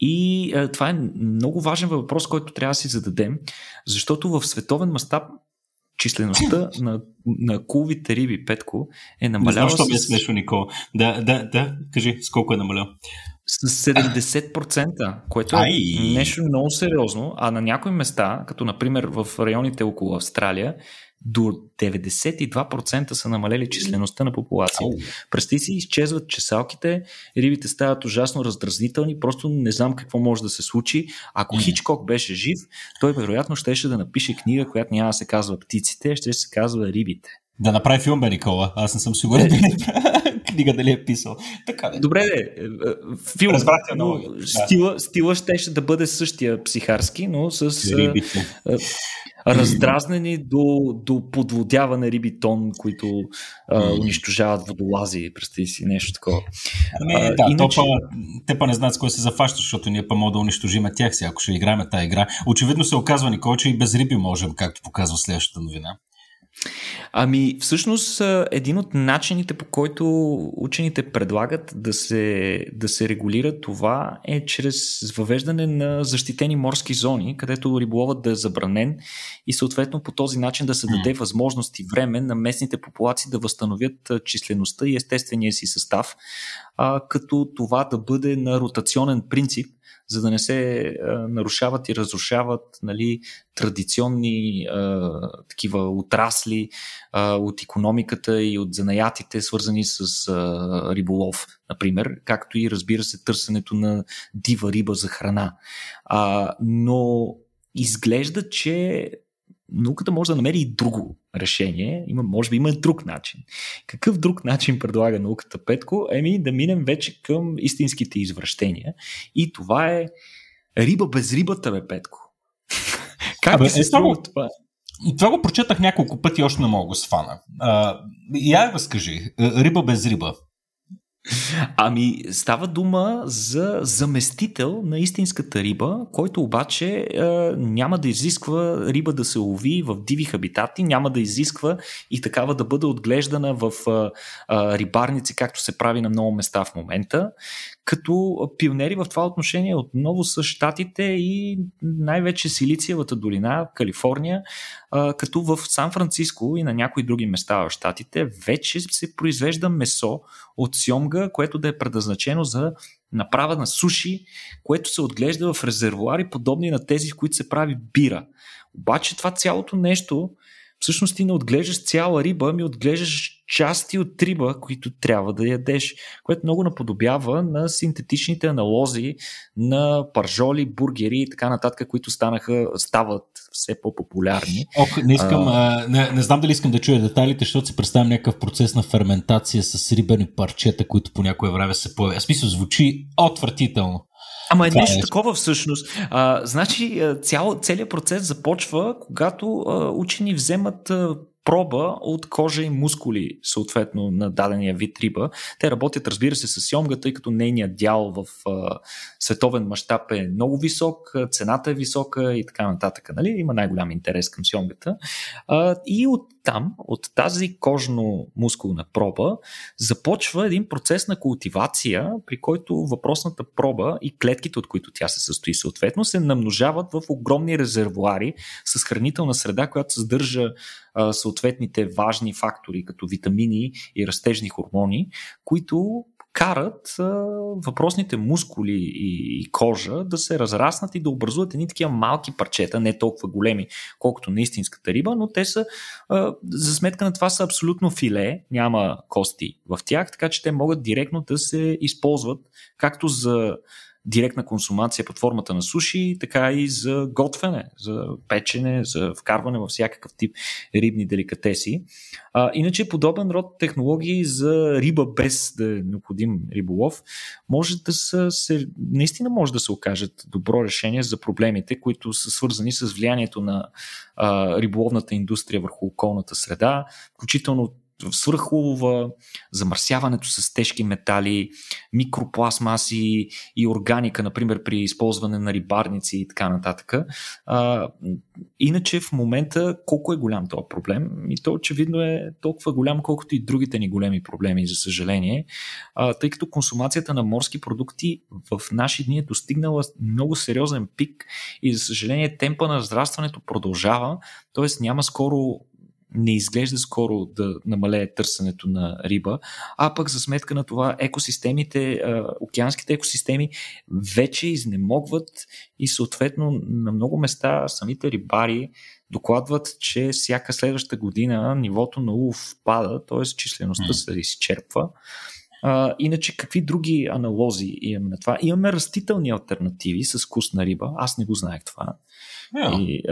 Speaker 2: И а, това е много важен въпрос, който трябва да си зададем, защото в световен мащаб числеността на, на куловите риби, Петко, е намаляла.
Speaker 3: Защо ми е смешно, Никола? Да, да, да, кажи, с колко е намалял?
Speaker 2: С 70%, което е Ай. нещо много сериозно, а на някои места, като например в районите около Австралия, до 92% са намалели числеността на популацията. Представи си, изчезват чесалките, рибите стават ужасно раздразнителни, просто не знам какво може да се случи. Ако Хичкок беше жив, той вероятно щеше да напише книга, която няма да се казва птиците, ще се казва рибите.
Speaker 3: Да направи филм, бе, Никола. Аз не съм сигурен дали книга дали е писал. Така
Speaker 2: де. Добре, де. Е, е, филм. Разбрахте но да. стила, стила ще, да бъде същия психарски, но с Рибите. раздразнени до, до подводяване рибитон, които а, унищожават водолази. Представи си нещо такова.
Speaker 3: Ами, да, иначе... па, те па не знаят с кой се зафаща, защото ние па мога да унищожим тях си, ако ще играем тази игра. Очевидно се оказва, Никол, че и без риби можем, както показва следващата новина.
Speaker 2: Ами, всъщност, един от начините по който учените предлагат да се, да се регулира това е чрез въвеждане на защитени морски зони, където риболовът да е забранен и съответно по този начин да се даде възможност и време на местните популации да възстановят числеността и естествения си състав, а, като това да бъде на ротационен принцип, за да не се а, нарушават и разрушават нали, традиционни а, такива отрасли а, от економиката и от занаятите, свързани с а, риболов, например, както и разбира се търсенето на дива риба за храна. А, но изглежда, че науката може да намери и друго решение. Има, може би има друг начин. Какъв друг начин предлага науката, Петко? Еми да минем вече към истинските извращения. И това е риба без рибата, бе, Петко. как Абе, се е, струва това?
Speaker 3: Това го прочетах няколко пъти, още не мога го сфана. А, я разкажи. Риба без риба.
Speaker 2: Ами, става дума за заместител на истинската риба, който обаче е, няма да изисква риба да се лови в диви хабитати, няма да изисква и такава да бъде отглеждана в е, е, рибарници, както се прави на много места в момента. Като пионери в това отношение отново са щатите и най-вече Силициевата долина, Калифорния, като в Сан-Франциско и на някои други места в щатите вече се произвежда месо от сьомга, което да е предназначено за направа на суши, което се отглежда в резервуари, подобни на тези, в които се прави бира. Обаче това цялото нещо всъщност ти не отглеждаш цяла риба, ми отглеждаш части от риба, които трябва да ядеш, което много наподобява на синтетичните аналози на паржоли, бургери и така нататък, които станаха, стават все по-популярни.
Speaker 3: Ох, не искам, а... А, не, не знам дали искам да чуя детайлите, защото се представям някакъв процес на ферментация с рибени парчета, които по някое време се появят. Смисъл, звучи отвратително.
Speaker 2: Ама е нещо е... такова всъщност. А, значи цял, целият процес започва, когато а, учени вземат а, проба от кожа и мускули, съответно, на дадения вид риба. Те работят, разбира се, с сьомга, тъй като нейният дял в а, световен мащаб е много висок, цената е висока и така нататък. Нали? Има най-голям интерес към сьомгата. А, и от там, от тази кожно-мускулна проба, започва един процес на култивация, при който въпросната проба и клетките, от които тя се състои съответно, се намножават в огромни резервуари с хранителна среда, която съдържа съответните важни фактори, като витамини и растежни хормони, които карат а, въпросните мускули и, и кожа да се разраснат и да образуват едни такива малки парчета, не толкова големи, колкото на истинската риба, но те са, а, за сметка на това са абсолютно филе, няма кости в тях, така че те могат директно да се използват както за директна консумация под формата на суши, така и за готвене, за печене, за вкарване във всякакъв тип рибни деликатеси. А, иначе подобен род технологии за риба без да е необходим риболов, може да са, се, наистина може да се окажат добро решение за проблемите, които са свързани с влиянието на а, риболовната индустрия върху околната среда, включително свръхлова, замърсяването с тежки метали, микропластмаси и органика, например при използване на рибарници и така нататък. А, иначе в момента колко е голям този проблем? И то очевидно е толкова голям, колкото и другите ни големи проблеми, за съжаление, а, тъй като консумацията на морски продукти в наши дни е достигнала много сериозен пик и за съжаление темпа на разрастването продължава, т.е. няма скоро не изглежда скоро да намалее търсенето на риба, а пък за сметка на това екосистемите, океанските екосистеми вече изнемогват и съответно на много места самите рибари докладват, че всяка следваща година нивото на улов пада, т.е. числеността се изчерпва. А, иначе, какви други аналози имаме на това? Имаме растителни альтернативи с вкус на риба. Аз не го знаех това. Yeah. И,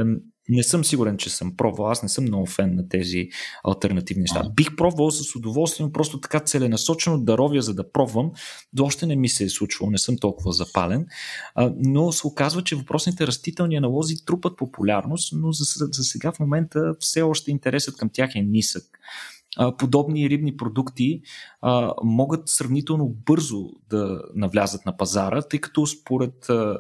Speaker 2: не съм сигурен, че съм пробвал. Аз не съм много фен на тези альтернативни неща. Yeah. Бих пробвал с удоволствие, но просто така целенасочено да ровя, за да пробвам. До още не ми се е случвало, не съм толкова запален. А, но се оказва, че въпросните растителни аналози трупат популярност, но за, за сега в момента все още интересът към тях е нисък подобни рибни продукти а, могат сравнително бързо да навлязат на пазара, тъй като според а,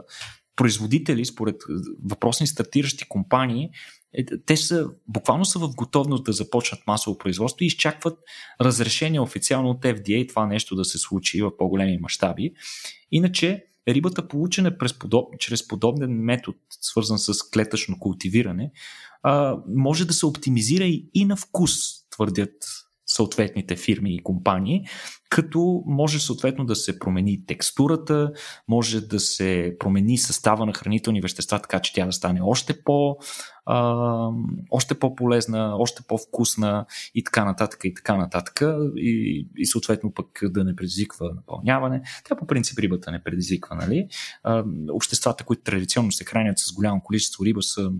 Speaker 2: производители, според въпросни стартиращи компании, е, те са, буквално са в готовност да започнат масово производство и изчакват разрешение официално от FDA това нещо да се случи в по-големи мащаби. Иначе рибата, получена през подоб... чрез подобен метод, свързан с клетъчно култивиране, може да се оптимизира и на вкус, твърдят съответните фирми и компании, като може съответно да се промени текстурата, може да се промени състава на хранителни вещества, така че тя да стане още по, а, още по-полезна, още по-вкусна и така нататък и така нататък и, и съответно пък да не предизвиква напълняване. Тя по принцип рибата не предизвиква, нали? А, обществата, които традиционно се хранят с голямо количество риба са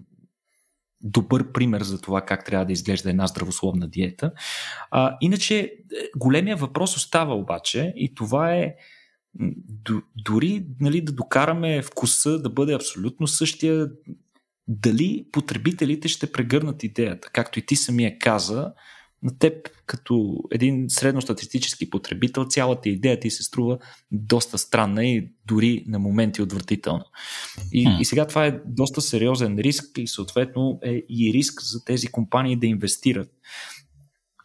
Speaker 2: добър пример за това как трябва да изглежда една здравословна диета. А, иначе, е, големия въпрос остава обаче и това е дори нали, да докараме вкуса да бъде абсолютно същия, дали потребителите ще прегърнат идеята, както и ти самия каза, на теб като един средностатистически потребител цялата идея ти се струва доста странна и дори на моменти отвратителна. И, hmm. и сега това е доста сериозен риск и съответно е и риск за тези компании да инвестират.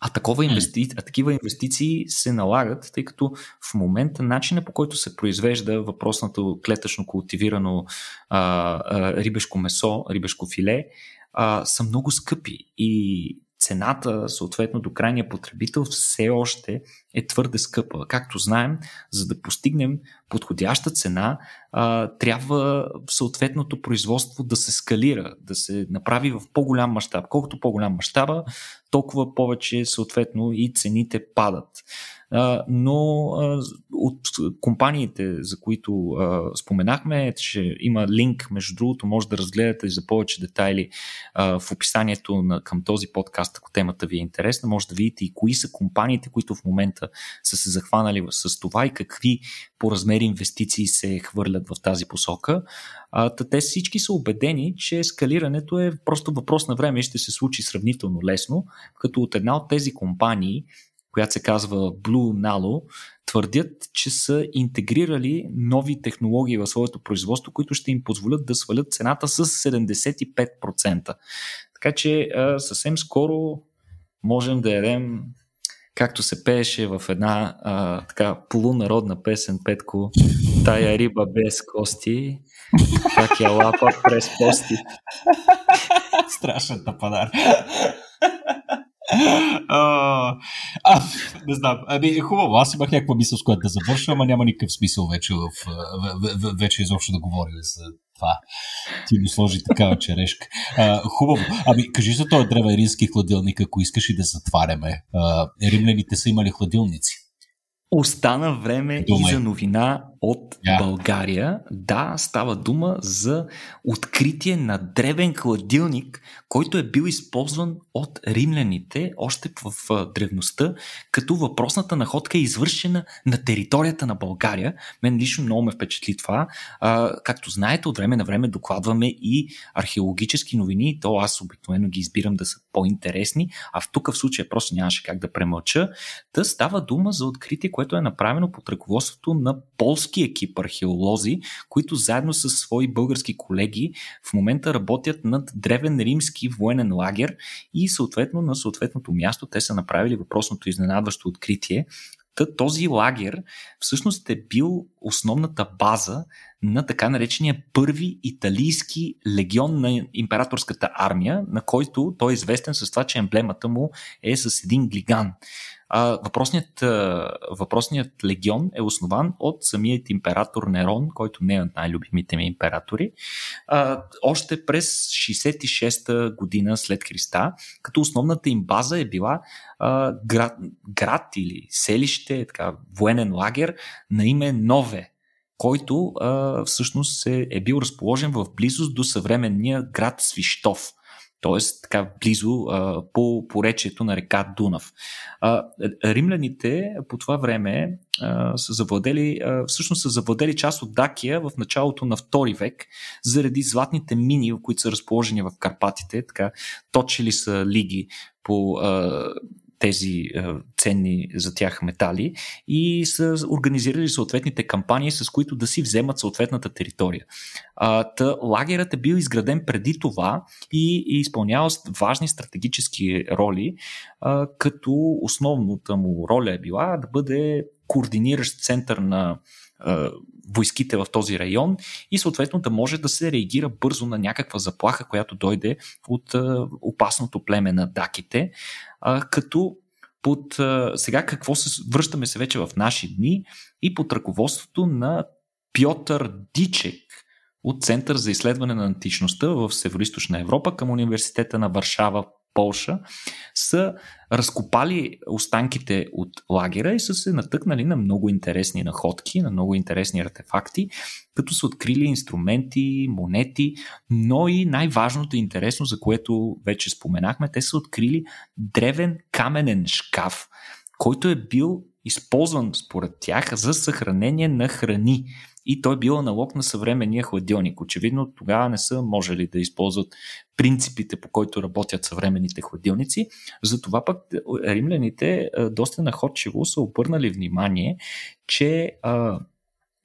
Speaker 2: А, такова инвести... а такива инвестиции се налагат, тъй като в момента начина по който се произвежда въпросното клетъчно култивирано а, а, рибешко месо, рибешко филе, а, са много скъпи. И цената, съответно до крайния потребител, все още е твърде скъпа. Както знаем, за да постигнем подходяща цена, трябва съответното производство да се скалира, да се направи в по-голям мащаб. Колкото по-голям мащаба, толкова повече съответно и цените падат но от компаниите, за които споменахме, че има линк, между другото, може да разгледате за повече детайли в описанието на, към този подкаст, ако темата ви е интересна, може да видите и кои са компаниите, които в момента са се захванали с това и какви по размери инвестиции се хвърлят в тази посока. Те всички са убедени, че ескалирането е просто въпрос на време и ще се случи сравнително лесно, като от една от тези компании която се казва Blue Nalo, твърдят, че са интегрирали нови технологии в своето производство, които ще им позволят да свалят цената с 75%. Така че съвсем скоро можем да ядем както се пееше в една а, така полународна песен, Петко, тая риба без кости, как я лапа през пости.
Speaker 3: Страшен тападар. А, а, не знам. Ами, хубаво. Аз имах някаква мисъл, с която да завърша, ама няма никакъв смисъл вече, в, в, в, вече изобщо да говорим за това. Ти му сложи такава черешка. А, хубаво. Ами, кажи за този древен римски хладилник, ако искаш и да затваряме. А, римляните са имали хладилници.
Speaker 2: Остана време Думай. и за новина от yeah. България. Да, става дума за откритие на древен хладилник, който е бил използван от римляните още в древността, като въпросната находка е извършена на територията на България. Мен лично много ме впечатли това. А, както знаете, от време на време докладваме и археологически новини, то аз обикновено ги избирам да са по-интересни, а в тук в случая просто нямаше как да премълча. Та става дума за откритие, което е направено под ръководството на полски екип археолози, които заедно с свои български колеги в момента работят над древен римски военен лагер и съответно на съответното място те са направили въпросното изненадващо откритие, този лагер всъщност е бил основната база на така наречения първи италийски легион на императорската армия, на който той е известен с това, че емблемата му е с един глиган. А, въпросният, въпросният легион е основан от самият император Нерон, който не е от най-любимите ми императори, а, още през 66-та година след Христа, като основната им база е била а, град, град или селище, така, военен лагер на име Нове, който а, всъщност е, е бил разположен в близост до съвременния град Свищов т.е. така близо а, по поречието на река Дунав. А, римляните по това време а, са завладели, а, всъщност са завладели част от Дакия в началото на втори век, заради златните мини, които са разположени в Карпатите, така точили са лиги по а, тези е, ценни за тях метали и са организирали съответните кампании, с които да си вземат съответната територия. Та, лагерът е бил изграден преди това и, и изпълнявал важни стратегически роли, а, като основната му роля е била да бъде координиращ център на войските в този район и съответно да може да се реагира бързо на някаква заплаха, която дойде от опасното племе на даките, като под сега какво се връщаме се вече в наши дни и под ръководството на Пьотър Дичек от Център за изследване на античността в Североизточна Европа към Университета на Варшава Полша, са разкопали останките от лагера и са се натъкнали на много интересни находки, на много интересни артефакти, като са открили инструменти, монети, но и най-важното и интересно, за което вече споменахме, те са открили древен каменен шкаф, който е бил използван според тях за съхранение на храни и той бил аналог на съвременния хладилник. Очевидно тогава не са можели да използват принципите, по които работят съвременните хладилници. Затова пък римляните доста находчиво са обърнали внимание, че а,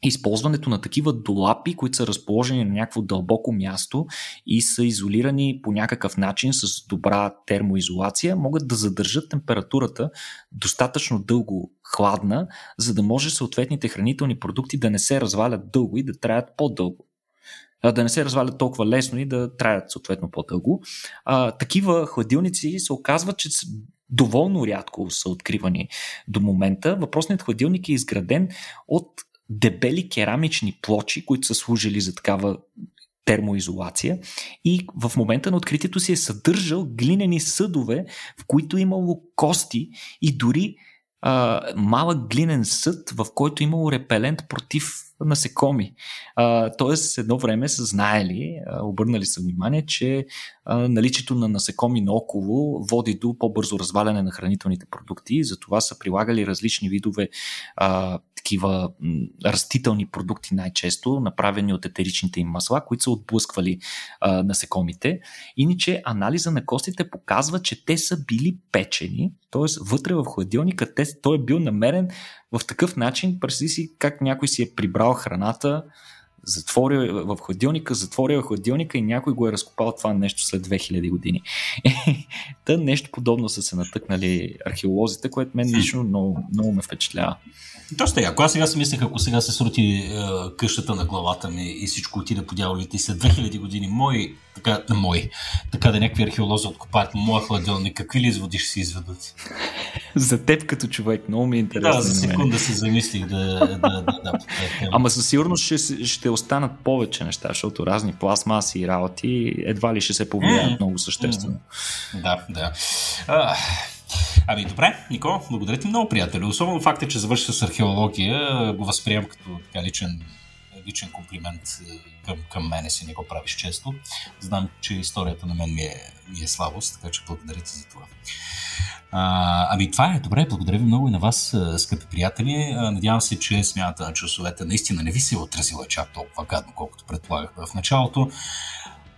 Speaker 2: използването на такива долапи, които са разположени на някакво дълбоко място и са изолирани по някакъв начин с добра термоизолация, могат да задържат температурата достатъчно дълго хладна, за да може съответните хранителни продукти да не се развалят дълго и да траят по-дълго да не се развалят толкова лесно и да траят съответно по-дълго. А, такива хладилници се оказват, че доволно рядко са откривани до момента. Въпросният хладилник е изграден от дебели керамични плочи, които са служили за такава термоизолация. И в момента на откритието си е съдържал глинени съдове, в които имало кости и дори а, малък глинен съд, в който имало репелент против насекоми. А, тоест, едно време са знаели, обърнали са внимание, че а, наличието на насекоми наоколо води до по-бързо разваляне на хранителните продукти. Затова са прилагали различни видове а, такива растителни продукти най-често, направени от етеричните им масла, които са отблъсквали а, насекомите. Иначе анализа на костите показва, че те са били печени, т.е. вътре в хладилника те, той е бил намерен в такъв начин, представи си как някой си е прибрал храната, затворил в хладилника, затворил хладилника и някой го е разкопал това нещо след 2000 години. Та нещо подобно са се натъкнали археолозите, което мен лично много, много ме впечатлява.
Speaker 1: Доста яко. Аз сега си мислех, ако сега се срути е, къщата на главата ми и всичко отиде по дяволите и след 2000 години мои, така, на мои, така да някакви археолози откопаят моя хладилник, какви ли изводи ще си изведат?
Speaker 2: За теб като човек, много ми е интересно.
Speaker 1: Да, за секунда се замислих да, да, да, да, да
Speaker 2: Ама със сигурност ще, ще останат повече неща, защото разни пластмаси и работи едва ли ще се повлияят mm. много съществено.
Speaker 1: Mm. Да, да. А, Ами добре, Нико, благодаря ти много, приятели. Особено факта, че завърши с археология, го възприемам като така личен, личен комплимент е, към, към мене си, не го правиш често. Знам, че историята на мен ми е, ми е слабост, така че благодаря ти за това. А, ами това е добре, благодаря ви много и на вас, скъпи приятели. Надявам се, че смяната на часовете наистина не ви се е отразила чак толкова гадно, колкото предполагахме в началото.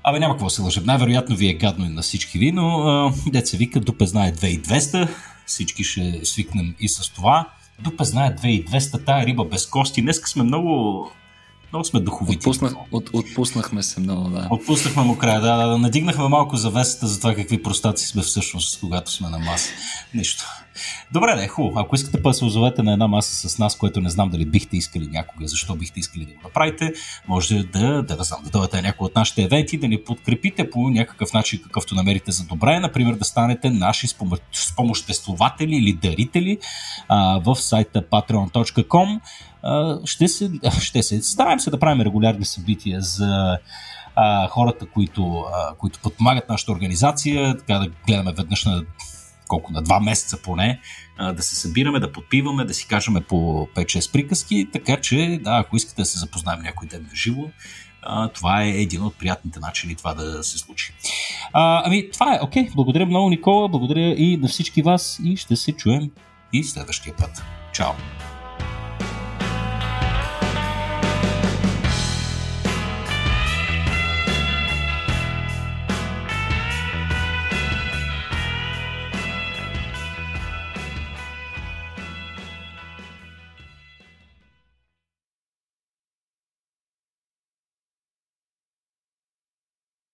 Speaker 1: Абе няма какво се лъжа. Най-вероятно ви е гадно и на всички ви, но деца вика, Дупе знае 2200, всички ще свикнем и с това. Дупе знае 2200, тая риба без кости. Днеска сме много много сме духовити.
Speaker 2: Отпуснах, от, отпуснахме се много, да.
Speaker 1: Отпуснахме му края, да, да. Надигнахме малко завесата за това какви простаци сме всъщност, когато сме на маса. Нищо. Добре, да е хубаво. Ако искате да се озовете на една маса с нас, което не знам дали бихте искали някога, защо бихте искали да го направите, може да, да, да, знам, да дойдете на някои от нашите евенти, да ни подкрепите по някакъв начин, какъвто намерите за добре. Например, да станете наши спомоществователи или дарители а, в сайта patreon.com. А, ще, се, ще се стараем се да правим регулярни събития за а, хората, които, а, които подпомагат нашата организация, така да гледаме веднъж на колко на два месеца поне, да се събираме, да подпиваме, да си кажем по 5-6 приказки, така че да, ако искате да се запознаем някой ден в живо, това е един от приятните начини това да се случи. А, ами, това е, окей. Благодаря много, Никола, благодаря и на всички вас и ще се чуем и следващия път. Чао!